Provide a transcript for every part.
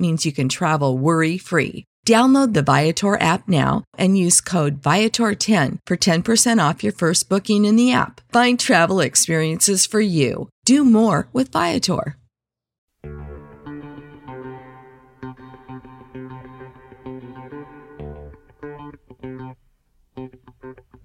means you can travel worry free. Download the Viator app now and use code Viator10 for 10% off your first booking in the app. Find travel experiences for you. Do more with Viator.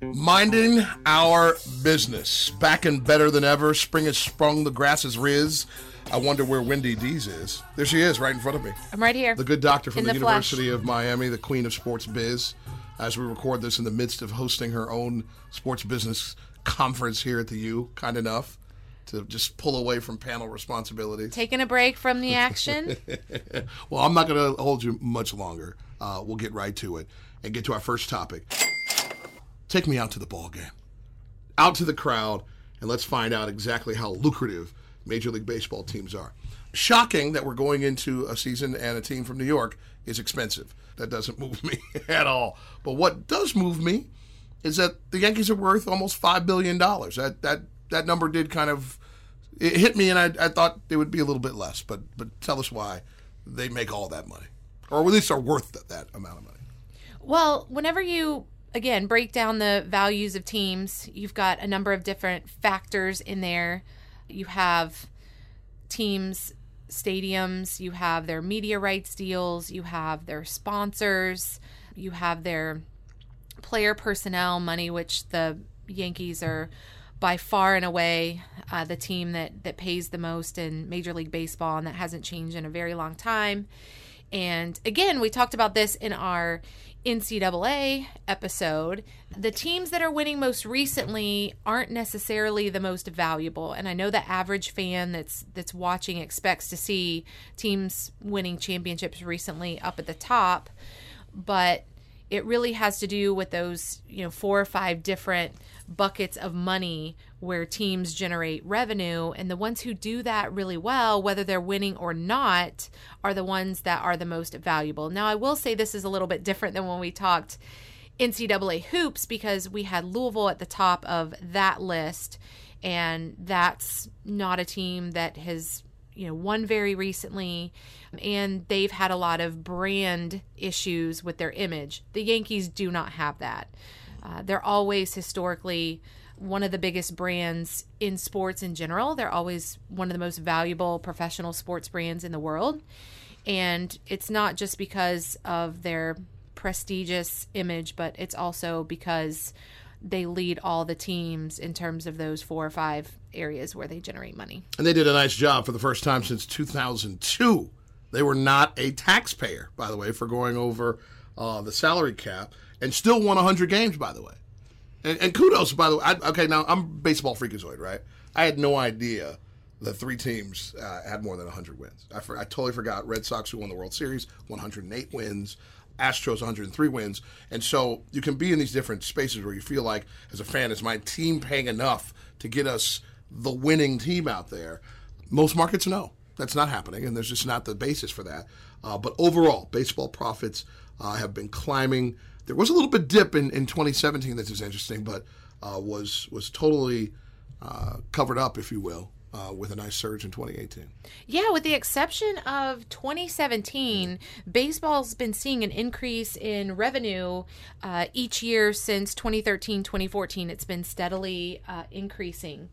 Minding our business. Back and better than ever. Spring has sprung, the grass is riz. I wonder where Wendy Dees is. There she is, right in front of me. I'm right here. The good doctor from In the, the. University of Miami, the queen of sports biz. As we record this in the midst of hosting her own sports business conference here at the U, kind enough to just pull away from panel responsibilities. Taking a break from the action. Well, I'm not going to hold you much longer. Uh, we'll get right to it and get to our first topic. Take me out to the ball game, out to the crowd, and let's find out exactly how lucrative Major League Baseball teams are. Shocking that we're going into a season and a team from New York is expensive. That doesn't move me at all. But what does move me is that the Yankees are worth almost five billion dollars. That that that number did kind of it hit me, and I, I thought it would be a little bit less. But but tell us why they make all that money, or at least are worth that, that amount of money. well, whenever you again break down the values of teams, you've got a number of different factors in there. You have teams stadiums, you have their media rights deals, you have their sponsors, you have their player personnel money, which the Yankees are by far and away uh, the team that that pays the most in Major League Baseball, and that hasn't changed in a very long time. And again, we talked about this in our NCAA episode. The teams that are winning most recently aren't necessarily the most valuable, and I know the average fan that's that's watching expects to see teams winning championships recently up at the top, but it really has to do with those you know four or five different buckets of money where teams generate revenue. And the ones who do that really well whether they're winning or not are the ones that are the most valuable. Now i will say this is a little bit different than when we talked ncaa hoops because we had louisville at the top of that list. And that's not a team that has you know won very recently and they've had a lot of brand issues with their image. The yankees do not have that. Uh, they're always historically one of the biggest brands in sports in general. They're always one of the most valuable professional sports brands in the world. And it's not just because of their prestigious image but it's also because they lead all the teams in terms of those four or five areas where they generate money And they did a nice job for the first time since 2002. They were not a taxpayer, by the way, for going over uh, the salary cap and still won 100 games, by the way. And, and kudos, by the way. I, okay, now I'm baseball freakazoid, right? I had no idea that three teams uh, had more than 100 wins. I, for, I totally forgot Red Sox, who won the World Series, 108 wins. Astros 103 wins. And so you can be in these different spaces where you feel like, as a fan, is my team paying enough to get us the winning team out there? Most markets, no. That's not happening, and there's just not the basis for that. Uh, but overall, baseball profits uh, have been climbing. There was a little bit dip in, in 2017 that is interesting, but uh, was was totally uh, covered up, if you will, uh, with a nice surge in 2018. Yeah, with the exception of 2017, baseball's been seeing an increase in revenue uh, each year since 2013, 2014. It's been steadily uh, increasing.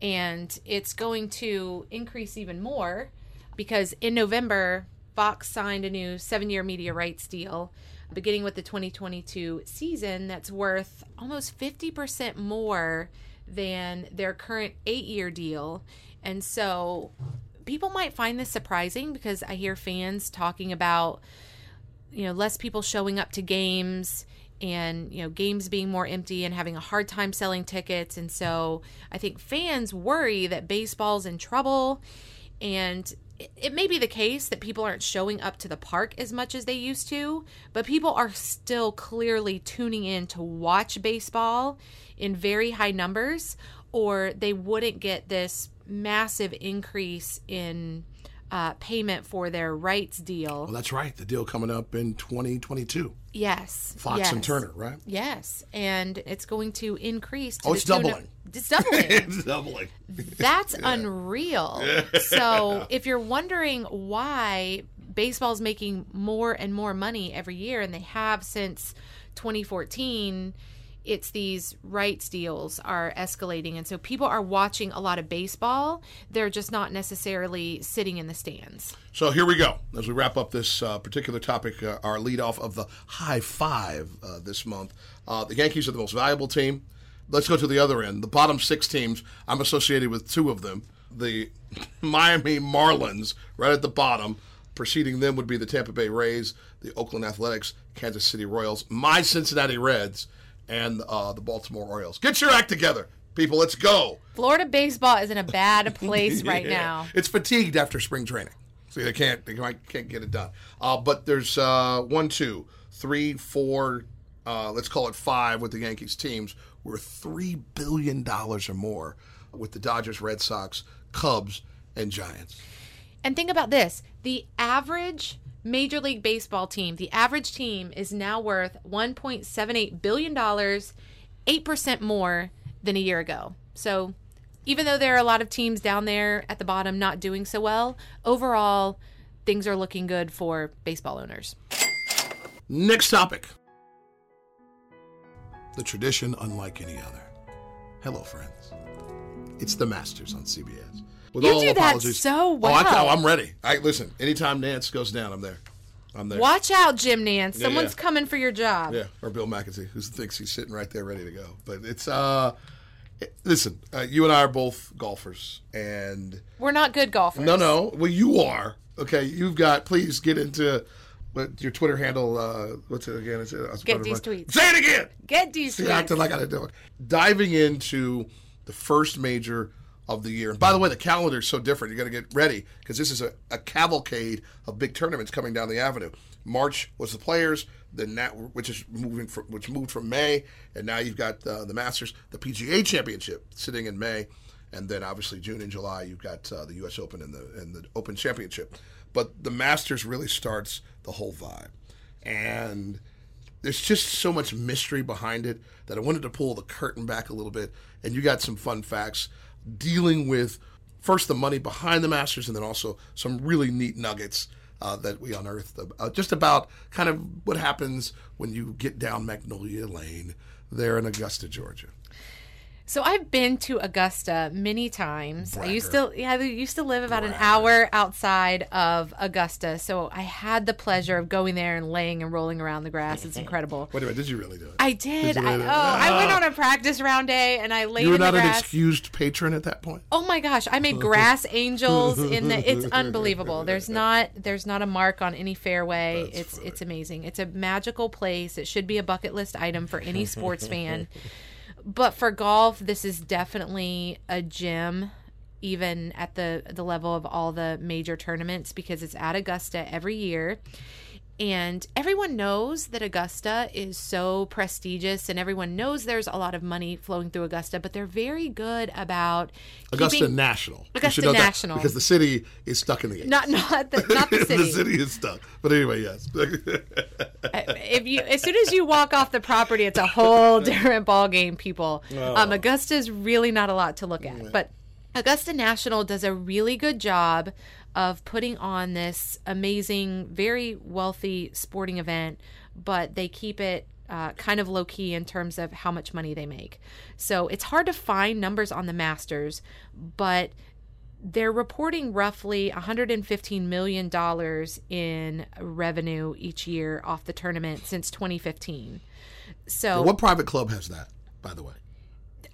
And it's going to increase even more because in November, Fox signed a new seven year media rights deal beginning with the 2022 season that's worth almost 50% more than their current eight year deal. And so people might find this surprising because I hear fans talking about you know, less people showing up to games and you know games being more empty and having a hard time selling tickets. And so i think fans worry that baseball's in trouble. And it, it may be the case that people aren't showing up to the park as much as they used to but people are still clearly tuning in to watch baseball in very high numbers or they wouldn't get this massive increase in uh, payment for their rights deal. Well, that's right. The deal coming up in 2022. Yes. Fox yes. and Turner, right? Yes, and it's going to increase. To Oh, it's tune of- doubling. it's doubling. it's doubling. That's unreal. So if you're wondering why baseball's making more and more money every year, and they have since 2014, it's these rights deals are escalating, and so people are watching a lot of baseball. They're just not necessarily sitting in the stands. So here we go. As we wrap up this uh, particular topic, uh, our lead off of the high five uh, this month. Uh, the Yankees are the most valuable team. Let's go to the other end. The bottom six teams, I'm associated with two of them. The Miami Marlins, right at the bottom. Preceding them would be the Tampa Bay Rays, the Oakland Athletics, Kansas City Royals, my Cincinnati Reds, and uh, the Baltimore Orioles. Get your act together, people. Let's go. Florida baseball is in a bad place right now. It's fatigued after spring training. See, they can't they can't can't get it done. Uh, but there's uh, one, two, three, four. Uh, let's call it five with the Yankees teams. We're three billion dollars or more with the Dodgers, Red Sox, Cubs, and Giants. And think about this the average Major League Baseball team, the average team is now worth $1.78 billion, 8% more than a year ago. So even though there are a lot of teams down there at the bottom not doing so well, overall, things are looking good for baseball owners. Next topic. The tradition unlike any other. Hello, friends. It's the Masters on CBS. With You do that so Oh, I, well. oh, I'm ready. I listen. Anytime Nantz goes down, I'm there. I'm there. Watch out, Jim Nantz. Yeah, Someone's yeah. coming for your job. Yeah, or Bill Macatee, who thinks he's sitting right there ready to go. But it's uh, it- listen, uh, you and I are both golfers, and We're not good golfers. no, no, well, you are. Okay, you've got. Please get into what your Twitter handle. Uh, what's it again? It's, I Get these tweets. Say it again. Get these See, tweets. acting like I didn't do it. Diving into the first major of the year. And by the way, the calendar is so different. You got to get ready because this is a, a cavalcade of big tournaments coming down the avenue. March was the Players, then that which is moving from which moved from May, and now you've got uh, the Masters, the PGA Championship sitting in May, and then obviously June and July you've got uh, the U.S. Open and the and the Open Championship. But the Masters really starts the whole vibe, and there's just so much mystery behind it that I wanted to pull the curtain back a little bit. And you got some fun facts dealing with first the money behind the Masters, and then also some really neat nuggets uh, that we unearthed uh, just about kind of what happens when you get down Magnolia Lane there in Augusta, Georgia. So I've been to Augusta many times. I used to yeah, I used to live about an hour outside of Augusta. So I had the pleasure of going there and laying and rolling around the grass. It's incredible. Wait a minute, did you really do it? I did. you I, oh, really? I oh, went ah. on a practice round day and I laid you were in the not an excused patron at that point. Oh my gosh, I made grass angels in the it's unbelievable. There's not there's not a mark on any fairway. it's it's amazing. It's a magical place. It should be a bucket list item for any sports fan. But for golf, this is definitely a gym even at the the level of all the major tournaments because it's at Augusta every year. And everyone knows that Augusta is so prestigious and everyone knows there's a lot of money flowing through Augusta, but they're very good about Augusta keeping- National. Augusta should know that, National. because the city is stuck in the 80s. not not the, not the city. the city is stuck. But anyway, yes. if you as soon as you walk off the property, it's a whole different ball game. People, um, Augusta's really not a lot to look at, but Augusta National does a really good job of putting on this amazing, very wealthy sporting event, but they keep it. Uh, kind of low key in terms of how much money they make. So it's hard to find numbers on the Masters, but they're reporting roughly 115 million dollars in revenue each year off the tournament since 2015. So what private club has that, by the way?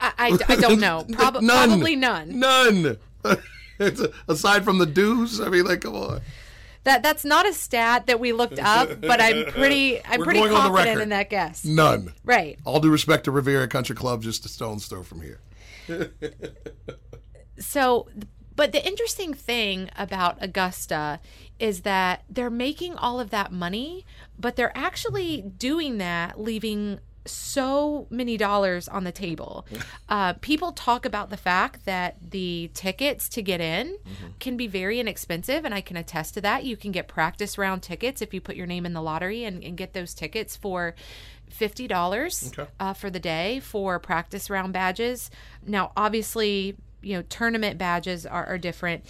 I, I, I don't know. Prob- None. Probably none. None. aside from the dues. I mean, like, come on. That that's not a stat that we looked up, but I'm pretty I'm We're pretty going on the confident in that guess. None. Right. All due respect to Riviera Country Club, just a stone's throw from here. So, but the interesting thing about Augusta is that they're making all of that money, but they're actually doing that, leaving so many dollars on the table. Uh, people talk about the fact that the tickets to get in can be very inexpensive, and I can attest to that. You can get practice round tickets if you put your name in the lottery and, and get those tickets for fifty dollars Okay. uh, for the day for practice round badges. Now, obviously, you know tournament badges are, are different.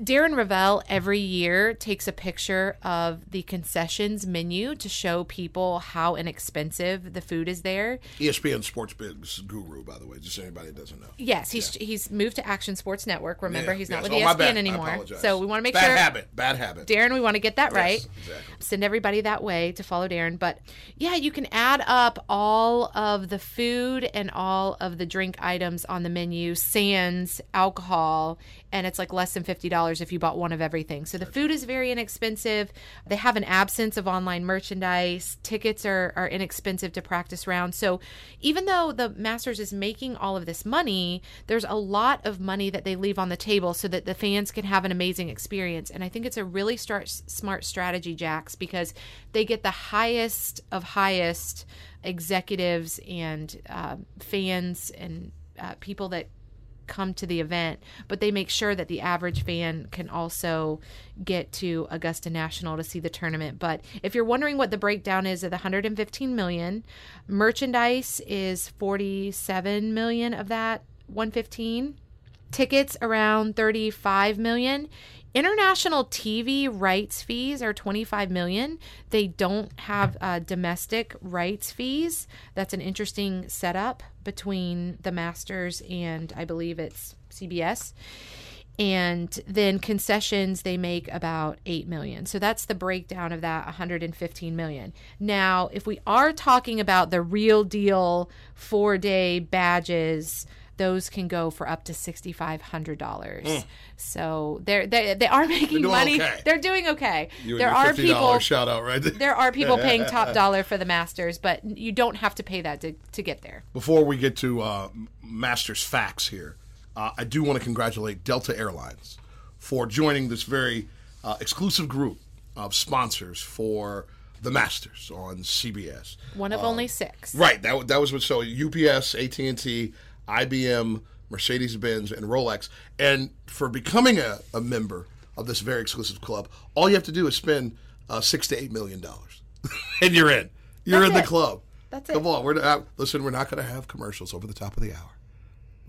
Darren Rovell every year takes a picture of the concessions menu to show people how inexpensive the food is there. ESPN Sports Biz guru, by the way, just anybody that doesn't know. Yes, he's he's moved to Action Sports Network. Remember, Yeah, he's not yes. with Oh, ESPN bad. Anymore. So we want to make bad sure habit. Bad habit. Darren, we want to get that right. exactly. Send everybody that way to follow Darren. But yeah, you can add up all of the food and all of the drink items on the menu, sans alcohol, and it's like less than $50 if you bought one of everything. So the food is very inexpensive. They have an absence of online merchandise. Tickets are, are inexpensive to practice rounds. So even though the Masters is making all of this money, there's a lot of money that they leave on the table so that the fans can have an amazing experience. And I think it's a really start, smart strategy, Jax, because they get the highest of highest executives and uh, fans and uh, people that come to the event, but they make sure that the average fan can also get to Augusta National to see the tournament. But if you're wondering what the breakdown is of the 115 million, merchandise is 47 million of that 115 tickets around 35 million. International tv rights fees are 25 million. They don't have uh, domestic rights fees. That's an interesting setup between the masters and i believe it's cbs and then concessions they make about 8 million. So that's the breakdown of that 115 million. Now if we are talking about the real deal four day badges those can go for up to sixty five hundred dollars. So they're they they are making doing money. okay. They're doing okay. You there are people shout out right there. there are people paying top dollar for the Masters, but you don't have to pay that to, to get there. Before we get to uh, Masters facts here, uh, I do want to congratulate Delta Airlines for joining this very uh, exclusive group of sponsors for the Masters on CBS. One of only six. Right. That that was what. So UPS, AT and T, IBM, Mercedes Benz, and Rolex. And for becoming a, a member of this very exclusive club, all you have to do is spend uh, six to eight million dollars, and you're in. You're That's in the club. That's Come it. on. We're not, listen. We're not going to have commercials over the top of the hour,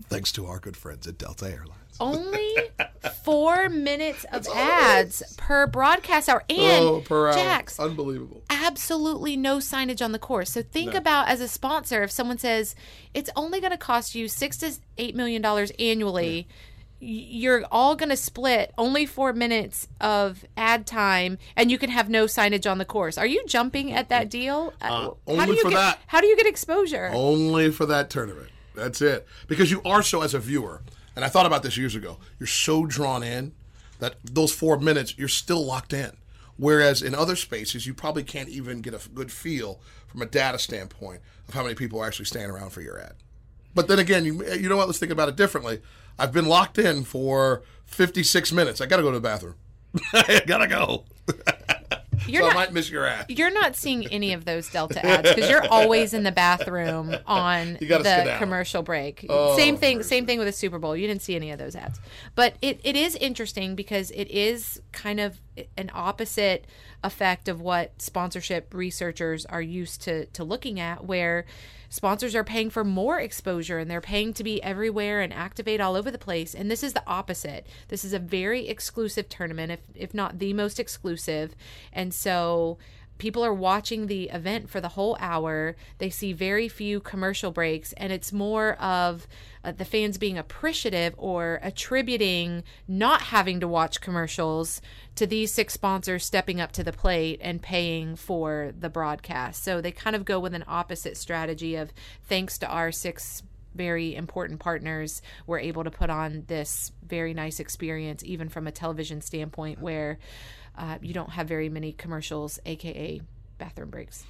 thanks to our good friends at Delta Airlines. Only four minutes of ads per broadcast hour. And oh, per hour. Jax, Unbelievable. absolutely no signage on the course. So think about as a sponsor, if someone says it's only going to cost you six to eight million dollars annually, y you're all going to split only four minutes of ad time, and you can have no signage on the course. Are you jumping at that deal? Uh, how only do you for get, that. How do you get exposure? Only for that tournament. That's it. Because you are so, as a viewer, and I thought about this years ago, you're so drawn in that those four minutes, you're still locked in. Whereas in other spaces, you probably can't even get a good feel from a data standpoint of how many people are actually staying around for your ad. But then again, you, you know what? Let's think about it differently. I've been locked in for 56 minutes. I got to go to the bathroom. I got to go. You're so not. I might miss your ad. You're not seeing any of those Delta ads because you're always in the bathroom on the commercial break. Oh, same thing. mercy. Same thing with the Super Bowl. You didn't see any of those ads, but it, it is interesting because it is kind of an opposite effect of what sponsorship researchers are used to to looking at, where sponsors are paying for more exposure and they're paying to be everywhere and activate all over the place and this is the opposite. This is a very exclusive tournament if if not the most exclusive. And so people are watching the event for the whole hour they see very few commercial breaks and it's more of uh, the fans being appreciative or attributing not having to watch commercials to these six sponsors stepping up to the plate and paying for the broadcast. So they kind of go with an opposite strategy of thanks to our six very important partners, we're able to put on this very nice experience, even from a television standpoint, where uh, you don't have very many commercials, aka bathroom breaks.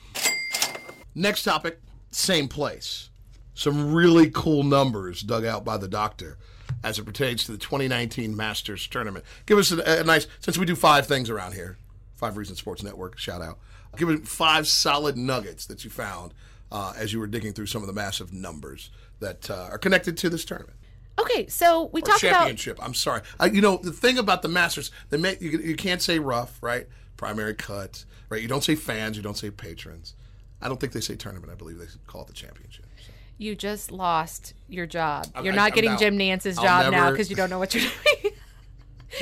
Next topic, same place. Some really cool numbers dug out by the doctor as it pertains to the 2019 Masters tournament. Give us a, a nice, since we do five things around here, Five Reasons Sports Network, shout out. Give us five solid nuggets that you found uh, as you were digging through some of the massive numbers that uh, are connected to this tournament. Okay, so we Or talked about championship. I'm sorry. Uh, you know the thing about the Masters, they make you, you can't say rough, right? Primary cut, right? You don't say fans, you don't say patrons. I don't think they say tournament. I believe they call it the championship. So. you just lost your job. I'm- You're not I'm getting out. Jim Nantz's I'll job now because you don't know what you're doing.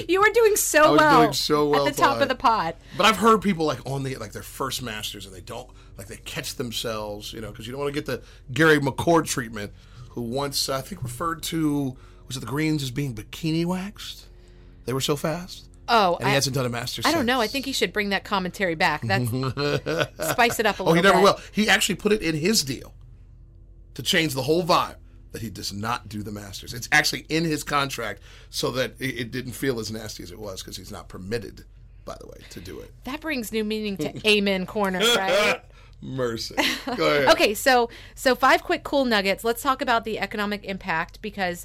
you were doing so I well, doing so well at the top of the pod. But I've heard people like on the like their first Masters and they don't like they catch themselves, you know, because you don't want to get the Gary McCord treatment, who once I think referred to was it the greens as being bikini waxed. They were so fast. Oh, And he I, hasn't done a Masters. I don't since. know. I think he should bring that commentary back. That's spice it up a little. Bit. Oh, he never bit. will. He actually put it in his deal to change the whole vibe that he does not do the Masters. It's actually in his contract so that it, it didn't feel as nasty as it was because he's not permitted, by the way, to do it. That brings new meaning to Amen Corner, right? Mercy. Go ahead. okay, so so five quick cool nuggets. Let's talk about the economic impact because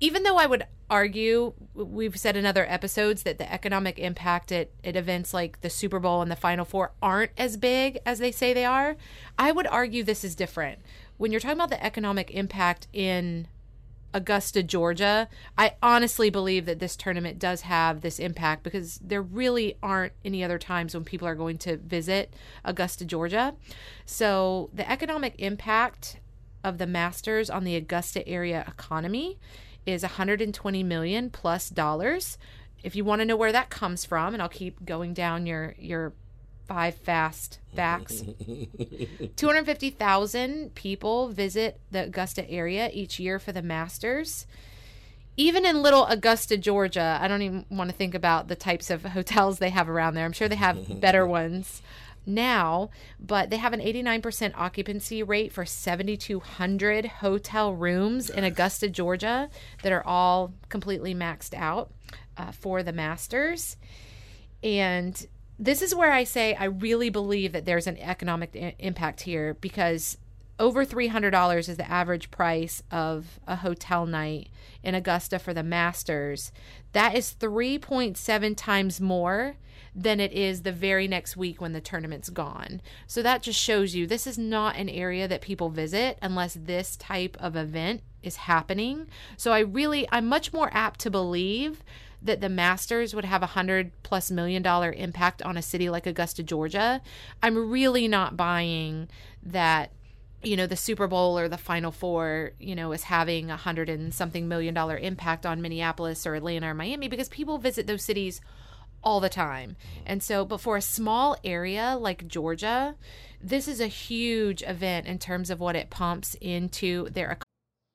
even though I would argue we've said in other episodes that the economic impact at, at events like the Super Bowl and the Final Four aren't as big as they say they are, I would argue this is different. When you're talking about the economic impact in Augusta, Georgia, I honestly believe that this tournament does have this impact because there really aren't any other times when people are going to visit Augusta, Georgia. So, the economic impact of the Masters on the Augusta area economy is 120 million plus dollars. If you want to know where that comes from, and I'll keep going down your your five fast facts. 250,000 people visit the Augusta area each year for the Masters. Even in little Augusta, Georgia, I don't even want to think about the types of hotels they have around there. I'm sure they have better ones now, but they have an 89% occupancy rate for 7,200 hotel rooms in Augusta, Georgia, that are all completely maxed out uh, for the Masters. And this is where I say I really believe that there's an economic I- impact here because over $300 is the average price of a hotel night in Augusta for the Masters. That is 3.7 times more than it is the very next week when the tournament's gone. So that just shows you this is not an area that people visit unless this type of event is happening. So I really, I'm much more apt to believe that the Masters would have a hundred plus million dollar impact on a city like Augusta, Georgia. I'm really not buying that you know the super bowl or the final four you know is having a hundred and something million dollar impact on minneapolis or atlanta or miami because people visit those cities all the time and so but for a small area like georgia this is a huge event in terms of what it pumps into their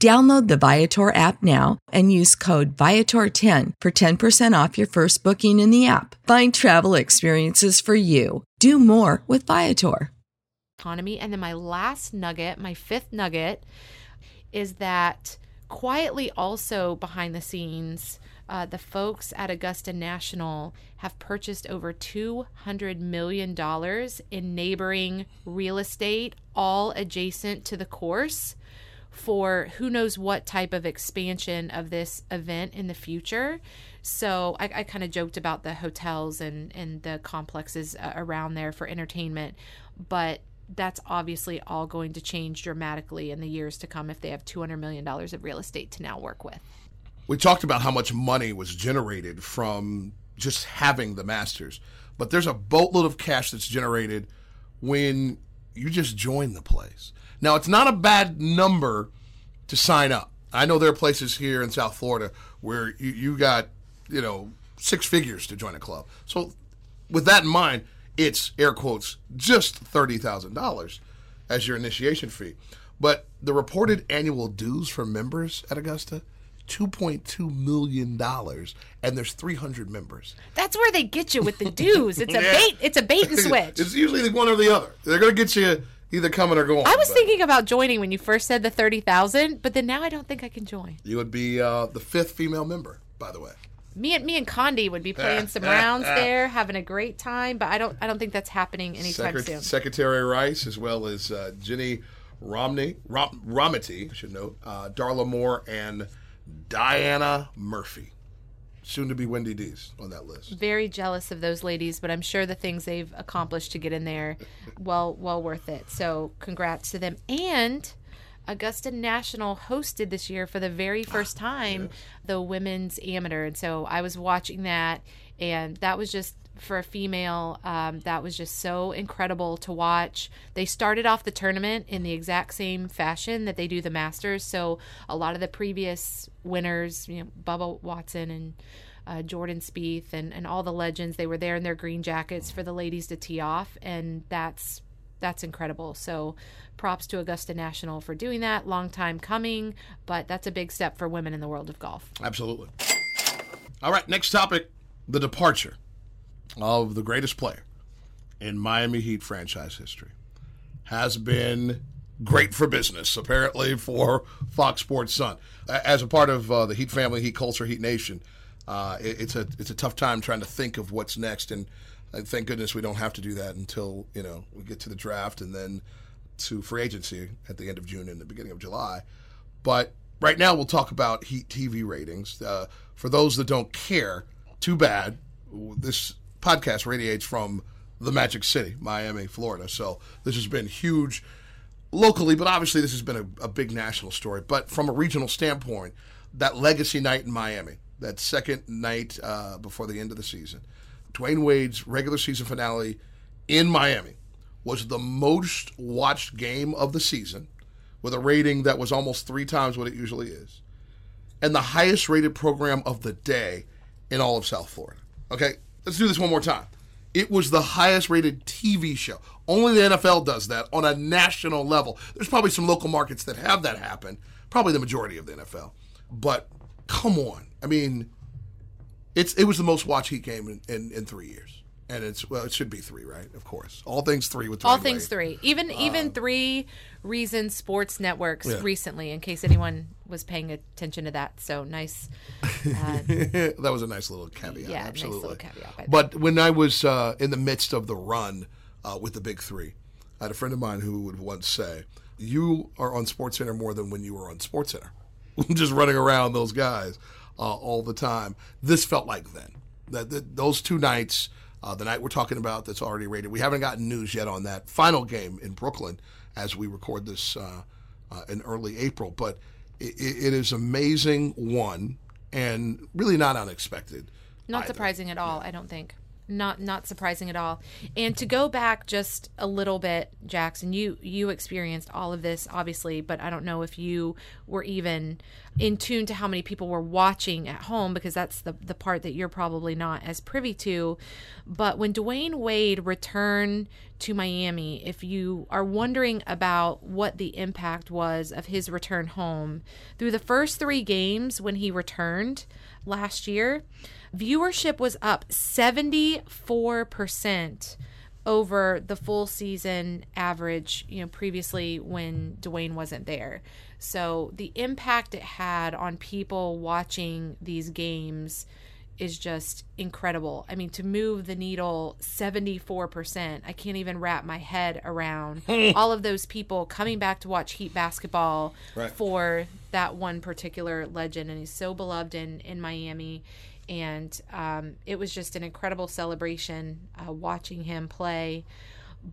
Download the Viator app now and use code Viator10 for 10% off your first booking in the app. Find travel experiences for you. Do more with Viator. economy. And then my last nugget, my fifth nugget, is that quietly also behind the scenes, uh, the folks at Augusta National have purchased over $200 million in neighboring real estate, all adjacent to the course for who knows what type of expansion of this event in the future. So I, I kind of joked about the hotels and, and the complexes uh, around there for entertainment, but that's obviously all going to change dramatically in the years to come if they have $200 million of real estate to now work with. We talked about how much money was generated from just having the Masters, but there's a boatload of cash that's generated when you just join the place. Now, it's not a bad number to sign up. I know there are places here in South Florida where you, you got, you know, six figures to join a club. So, with that in mind, it's air quotes just $30,000 as your initiation fee. But the reported annual dues for members at Augusta, $2.2 million, and there's 300 members. That's where they get you with the dues. It's a Yeah. bait. It's a bait and switch. it's usually one or the other. They're going to get you either coming or going. I was but thinking about joining when you first said the thirty thousand, but then now I don't think I can join. You would be uh, the fifth female member, by the way. Me and me and Condi would be playing some rounds there, having a great time. But I don't I don't think that's happening anytime Secret- soon. Secretary Rice, as well as uh, Ginni Romney, Rom- Rometty, I should note, uh, Darla Moore, and Diana Murphy. Soon to be Wendy D's on that list. Very jealous of those ladies, but I'm sure the things they've accomplished to get in there, well well worth it. So congrats to them and. Augusta National hosted this year for the very ah, first time the women's amateur, and so I was watching that, and that was just for a female. Um, that was just so incredible to watch. They started off the tournament in the exact same fashion that they do the Masters, so a lot of the previous winners, you know, Bubba Watson and uh, Jordan Spieth and, and all the legends. They were there in their green jackets for the ladies to tee off, and that's that's incredible. So, props to Augusta National for doing that. Long time coming, but that's a big step for women in the world of golf. Absolutely. All right, next topic the departure of the greatest player in Miami Heat franchise history has been great for business, apparently, for Fox Sports Sun. As a part of uh, the Heat family, Heat culture, Heat Nation, uh, it- it's a it's a tough time trying to think of what's next, and uh, thank goodness we don't have to do that until you know we get to the draft and then to free agency at the end of June and the beginning of July. But right now, we'll talk about Heat TV ratings. Uh, for those that don't care, too bad. This podcast radiates from the Magic City, Miami, Florida. So this has been huge locally, but obviously this has been a, a big national story. But from a regional standpoint, that legacy night in Miami, that second night uh, before the end of the season, Dwyane Wade's regular season finale in Miami was the most watched game of the season with a rating that was almost three times what it usually is, and the highest rated program of the day in all of South Florida. Okay, let's do this one more time. It was the highest rated TV show. Only the NFL does that on a national level. There's probably some local markets that have that happen, probably the majority of the NFL. But come on. I mean, it's it was the most watched Heat game in, in, in three years. And it's well, it should be three, right? Of course. All things three with All things Wade. three, even even three reason sports networks Yeah. recently, in case anyone was paying attention to that. So nice. that was a nice little caveat. Yeah, nice absolutely. little caveat, but- when I was uh, in the midst of the run uh, with the big three, I had a friend of mine who would once say, "You are on Sports Center more than when you were on Sports Center, just running around those guys uh, all the time." This felt like then. That, that those two nights, uh, the night we're talking about that's already rated. We haven't gotten news yet on that final game in Brooklyn as we record this uh, uh, in early April, but it, it is amazing. One and really not unexpected. Not either. surprising at all, I don't think. Not not surprising at all. And to go back just a little bit, Jackson, you you experienced all of this obviously, but I don't know if you were even in tune to how many people were watching at home because that's the the part that you're probably not as privy to. But when Dwyane Wade returned to Miami, if you are wondering about what the impact was of his return home, through the first 3 games when he returned last year, viewership was up 74% over the full season average, you know, previously when Dwyane wasn't there. So the impact it had on people watching these games is just incredible. I mean, to move the needle 74%, I can't even wrap my head around all of those people coming back to watch Heat basketball Right. for that one particular legend. And he's so beloved in, in Miami. And um, it was just an incredible celebration uh, watching him play.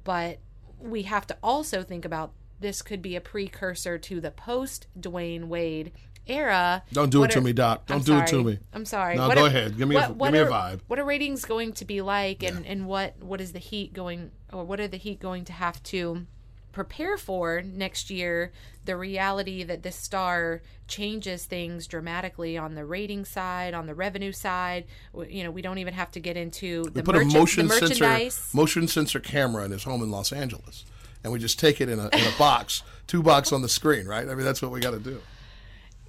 But we have to also think about this could be a precursor to the post Dwyane Wade era. Don't do what it to me, Doc. I'm Don't do it to me. I'm sorry. No, What go are- ahead. Give me a- what- give what me a are- vibe. What are ratings going to be like, and and what what is the Heat going, or what are the Heat going to have to prepare for next year? The reality that this star changes things dramatically on the rating side, on the revenue side. You know, we don't even have to get into the, We put merchan- a motion sensor merchandise. motion sensor camera in his home in Los Angeles, and we just take it in a, in a box, two box on the screen, right? I mean, that's what we got to do.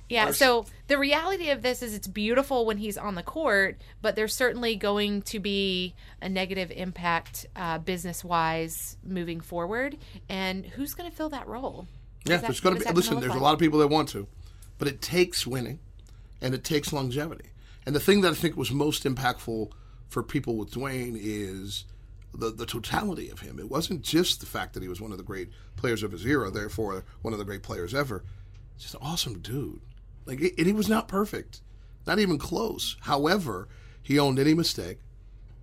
Yeah, so the reality of this is it's beautiful when he's on the court, but there's certainly going to be a negative impact uh, business wise moving forward. And who's going to fill that role? Yeah, that- there's going to be. Listen, there's look a lot of people that want to, but it takes winning, and it takes longevity. And the thing that I think was most impactful for people with Dwyane is the the totality of him. It wasn't just the fact that he was one of the great players of his era, therefore one of the great players ever. Just an awesome dude. Like, and he was not perfect, not even close. However, he owned any mistake,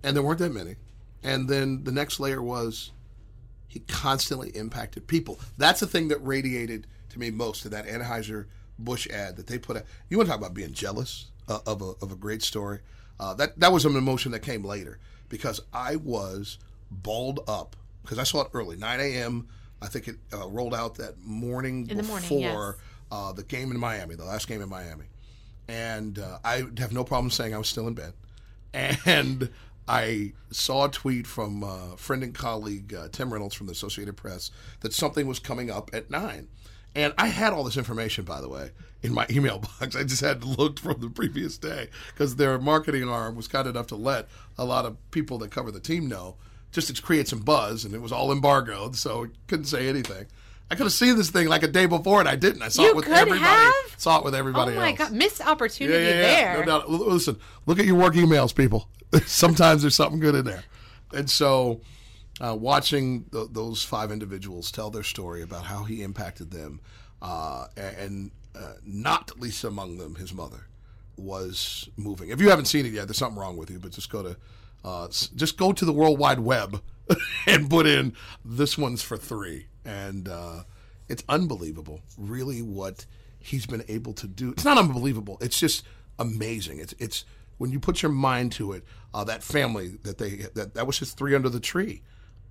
and there weren't that many. And then the next layer was he constantly impacted people. That's the thing that radiated to me most of that Anheuser Busch ad that they put out. You want to talk about being jealous uh, of a of a great story? Uh, that that was an emotion that came later because I was balled up because I saw it early, 9 a.m. I think it uh, rolled out that morning In the morning, before uh, the game in Miami, the last game in Miami, and uh, I have no problem saying I was still in bed, and I saw a tweet from uh, friend and colleague uh, Tim Reynolds from the Associated Press that something was coming up at nine. And I had all this information, by the way, in my email box. I just had looked from the previous day because their marketing arm was kind enough to let a lot of people that cover the team know, just to create some buzz. And it was all embargoed, so couldn't say anything. I could have seen this thing like a day before, and I didn't. I saw You it with could everybody. have? Saw it with everybody. Oh my else. God, missed opportunity Yeah, yeah, yeah. there. No doubt. Listen, look at your work emails, people. Sometimes there's something good in there. And so, uh, watching th- those five individuals tell their story about how he impacted them, uh, and uh, not least among them, his mother, was moving. If you haven't seen it yet, there's something wrong with you. But just go to, uh, just go to the World Wide Web and put in this one's for three, and uh, it's unbelievable, really, what he's been able to do. It's not unbelievable. It's just amazing. It's it's when you put your mind to it. Uh, that family that they that that was his three under the tree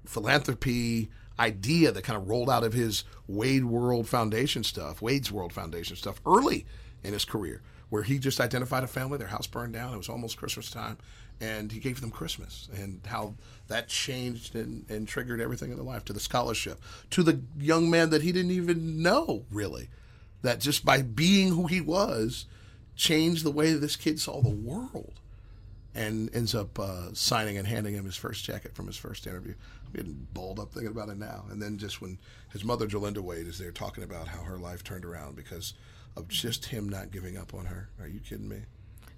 philanthropy idea that kind of rolled out of his Wade World Foundation stuff, Wade's World Foundation stuff early in his career, where he just identified a family, their house burned down, it was almost Christmas time, and he gave them Christmas, and how that changed and, and triggered everything in their life to the scholarship, to the young man that he didn't even know, really, that just by being who he was, changed the way this kid saw the world and ends up uh, signing and handing him his first jacket from his first interview. I'm getting balled up thinking about it now. And then just when his mother, Jolinda Wade, is there talking about how her life turned around because of just him not giving up on her. Are you kidding me?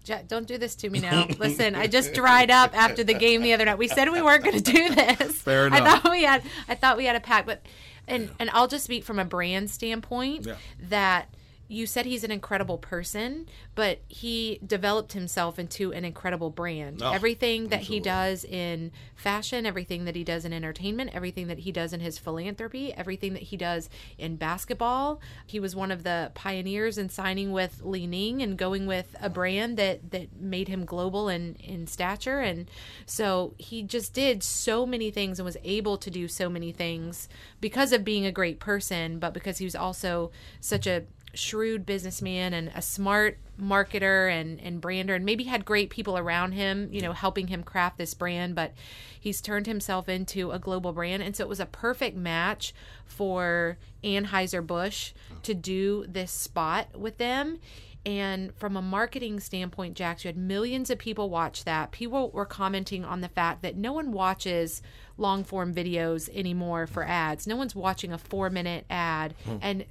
Jack, don't do this to me now. Listen, I just dried up after the game the other night. We said we weren't going to do this. Fair enough. I thought we had. I thought we had a pack, but and and I'll just speak from a brand standpoint Yeah. that you said he's an incredible person, but he developed himself into an incredible brand. Oh, everything that he does in fashion, everything that he does in entertainment, everything that he does in his philanthropy, everything that he does in basketball. He was one of the pioneers in signing with Li Ning and going with a brand that that made him global in in stature and so he just did so many things and was able to do so many things because of being a great person, but because he was also such a shrewd businessman and a smart marketer and, and brander and maybe had great people around him, you know, helping him craft this brand, but he's turned himself into a global brand. And so it was a perfect match for Anheuser-Busch to do this spot with them. And from a marketing standpoint, Jax, you had millions of people watch that. People were commenting on the fact that no one watches long form videos anymore for ads. No one's watching a four minute ad. Hmm. And s-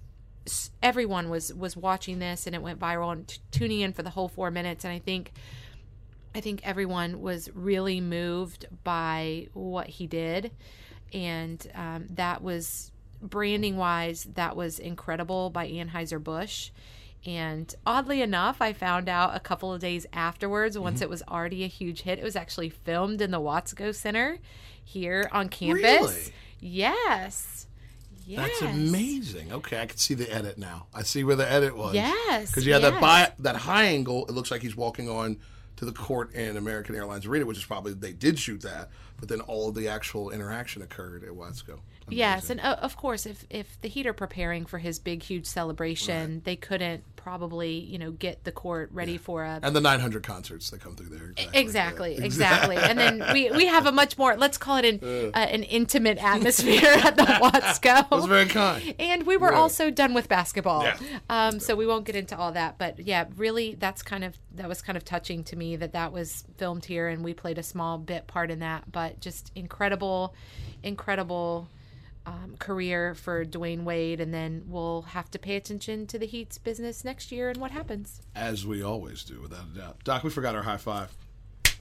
everyone was was watching this and it went viral and t- tuning in for the whole four minutes. And i think i think everyone was really moved by what he did. And um, that was branding wise that was incredible by anheuser-busch and oddly enough i found out a couple of days afterwards once it was already a huge hit it was actually filmed in the watsco center here on campus. Really? yes Yes. That's amazing. Okay, I can see the edit now. I see where the edit was. Yes, because you have that bi- that high angle. It looks like he's walking on to the court in American Airlines Arena, which is probably they did shoot that, but then all of the actual interaction occurred at Watsco. Yes, and uh, of course, if if the Heat are preparing for his big, huge celebration, they couldn't probably you know get the court ready for a and the 900 concerts that come through there. Exactly, Yeah. exactly. and then we, we have a much more, let's call it an, uh, an intimate atmosphere at the Watsco. That's very kind. And we were Yeah. also done with basketball. Yeah. Um, so we won't get into all that. But yeah, really, that's kind of, that was kind of touching to me that that was filmed here and we played a small bit part in that. But just incredible, incredible. Um, career for Dwyane Wade, and then we'll have to pay attention to the Heat's business next year and what happens. As we always do, without a doubt. Doc, we forgot our high five.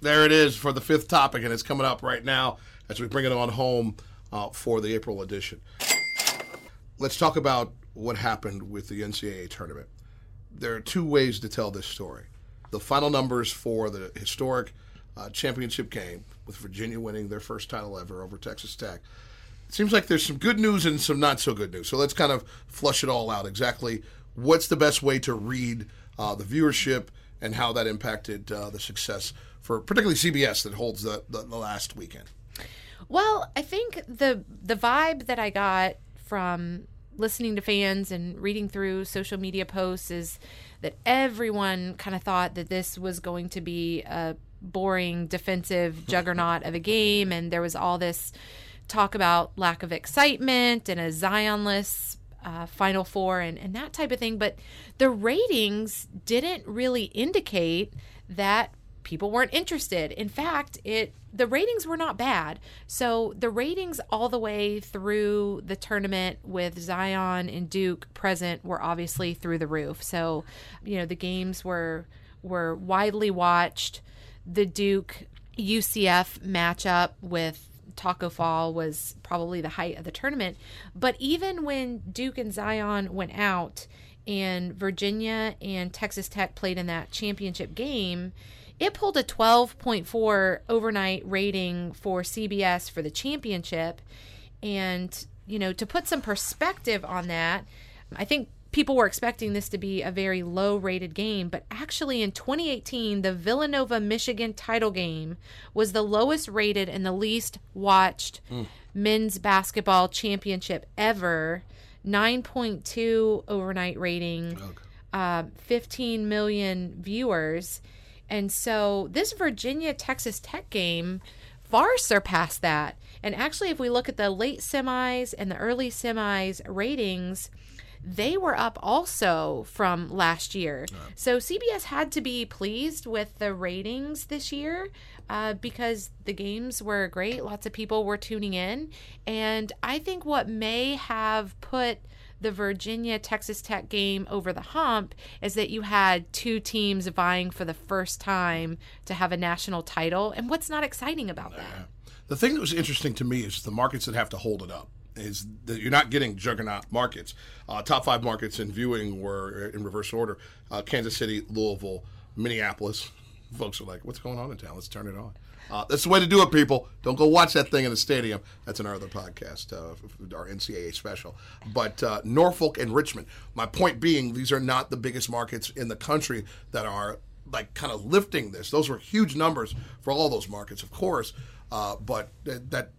There it is for the fifth topic, and it's coming up right now as we bring it on home uh, for the April edition. Let's talk about what happened with the NCAA tournament. There are two ways to tell this story. The final numbers for the historic uh, championship game, with Virginia winning their first title ever over Texas Tech. It seems like there's some good news and some not so good news. So let's kind of flush it all out. Exactly what's the best way to read uh, the viewership and how that impacted uh, the success for particularly CBS that holds the, the, the last weekend. Well, I think the the vibe that I got from listening to fans and reading through social media posts is that everyone kind of thought that this was going to be a boring defensive juggernaut of a game and there was all this talk about lack of excitement and a Zionless uh, Final Four and, and that type of thing. But the ratings didn't really indicate that people weren't interested. In fact, it the ratings were not bad. So the ratings all the way through the tournament with Zion and Duke present were obviously through the roof. So, you know, the games were were widely watched. The Duke UCF matchup with Tacko Fall was probably the height of the tournament. But even when Duke and Zion went out and Virginia and Texas Tech played in that championship game, it pulled a 12.4 overnight rating for CBS for the championship. And, you know, to put some perspective on that, I think people were expecting this to be a very low rated game, but actually in 2018, the Villanova Michigan title game was the lowest rated and the least watched men's basketball championship ever. 9.2 overnight rating, uh, 15 million viewers. And so this Virginia Texas Tech game far surpassed that. And actually, if we look at the late semis and the early semis ratings, they were up also from last year. So CBS had to be pleased with the ratings this year uh, because the games were great. Lots of people were tuning in. And I think what may have put the Virginia Texas Tech game over the hump is that you had two teams vying for the first time to have a national title. And what's not exciting about that? The thing that was interesting to me is the markets that have to hold it up. Is that you're not getting juggernaut markets. Uh, top five markets in viewing were in reverse order: uh, Kansas City, Louisville, Minneapolis. Folks are like, "What's going on in town? Let's turn it on." Uh, that's the way to do it, people. Don't go watch that thing in the stadium. That's in our other podcast, uh, our NCAA special. But uh, Norfolk and Richmond. My point being, these are not the biggest markets in the country that are like kind of lifting this. Those were huge numbers for all those markets, of course. Uh, but that,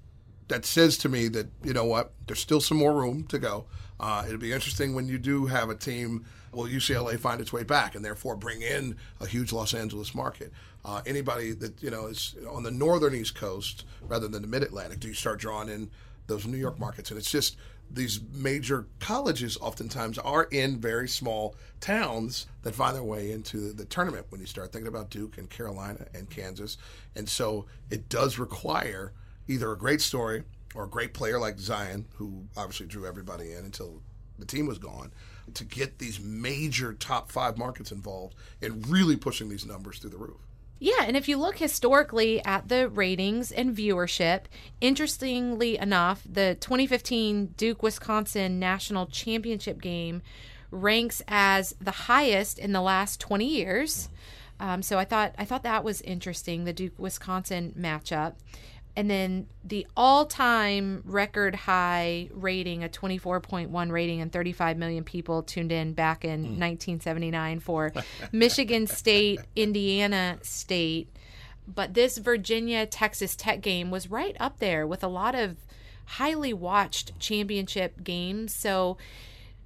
that says to me that you know what, there's still some more room to go. Uh, it'll be interesting when you do have a team. Will UCLA find its way back and therefore bring in a huge Los Angeles market? Uh, anybody that you know is on the northern East Coast rather than the Mid Atlantic, do you start drawing in those New York markets? And it's just these major colleges oftentimes are in very small towns that find their way into the tournament when you start thinking about Duke and Carolina and Kansas. And so it does require either a great story or a great player like Zion, who obviously drew everybody in until the team was gone, to get these major top five markets involved in really pushing these numbers through the roof. Yeah, and if you look historically at the ratings and viewership, interestingly enough, the 2015 Duke Wisconsin National Championship game ranks as the highest in the last 20 years. Um, so I thought I thought that was interesting, the Duke Wisconsin matchup. And then the all-time record high rating, a 24.1 rating, and 35 million people tuned in back in mm. 1979 for Michigan State, Indiana State. But this Virginia Texas Tech game was right up there with a lot of highly watched championship games. So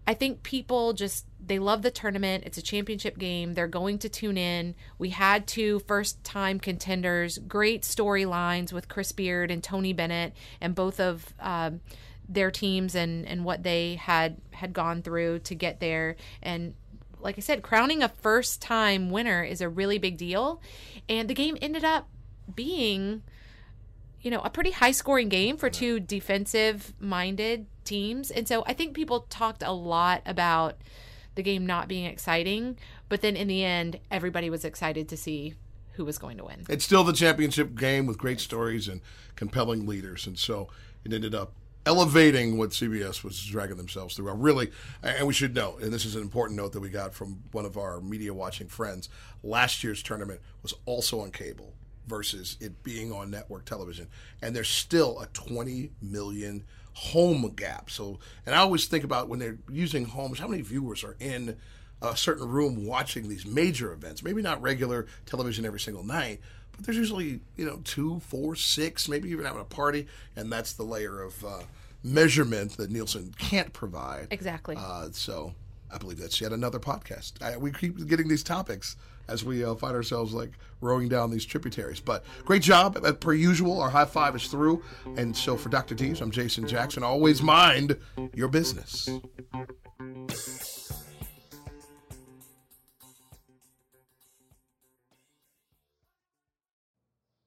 I think people just they love the tournament. It's a championship game. They're going to tune in. We had two first time contenders, great storylines with Chris Beard and Tony Bennett, and both of um, their teams and and what they had had gone through to get there. And like I said, crowning a first time winner is a really big deal. And the game ended up being you know, a pretty high scoring game for two defensive minded teams. And so I think people talked a lot about the game not being exciting, but then in the end, everybody was excited to see who was going to win. It's still the championship game with great stories and compelling leaders. And so it ended up elevating what CBS was dragging themselves through. Really, and we should note, and this is an important note that we got from one of our media watching friends, last year's tournament was also on cable versus it being on network television. And there's still a 20 million home gap. So, and I always think about when they're using homes, how many viewers are in a certain room watching these major events? Maybe not regular television every single night, but there's usually, you know, two, four, six, maybe even having a party. And that's the layer of uh, measurement that Nielsen can't provide. Exactly. Uh, so I believe that's yet another podcast. I, we keep getting these topics as we uh, find ourselves like rowing down these tributaries. But great job, as per usual. Our high five is through. And so for Dr. D's, I'm Jason Jackson. Always mind your business.